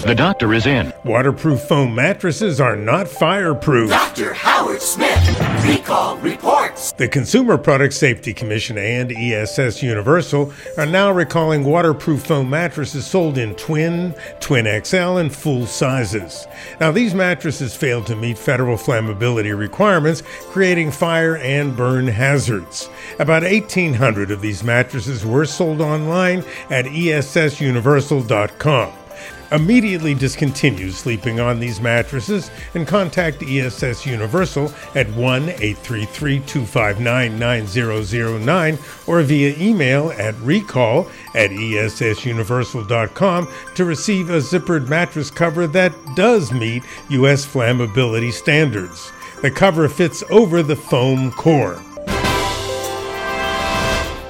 The doctor is in. Waterproof foam mattresses are not fireproof. Dr. Howard Smith, recall reports. The Consumer Product Safety Commission and ESS Universal are now recalling waterproof foam mattresses sold in twin, twin XL, and full sizes. Now, these mattresses failed to meet federal flammability requirements, creating fire and burn hazards. About 1,800 of these mattresses were sold online at ESSUniversal.com. Immediately discontinue sleeping on these mattresses and contact ESS Universal at 1 833 259 9009 or via email at recall at ESSUniversal.com to receive a zippered mattress cover that does meet U.S. flammability standards. The cover fits over the foam core.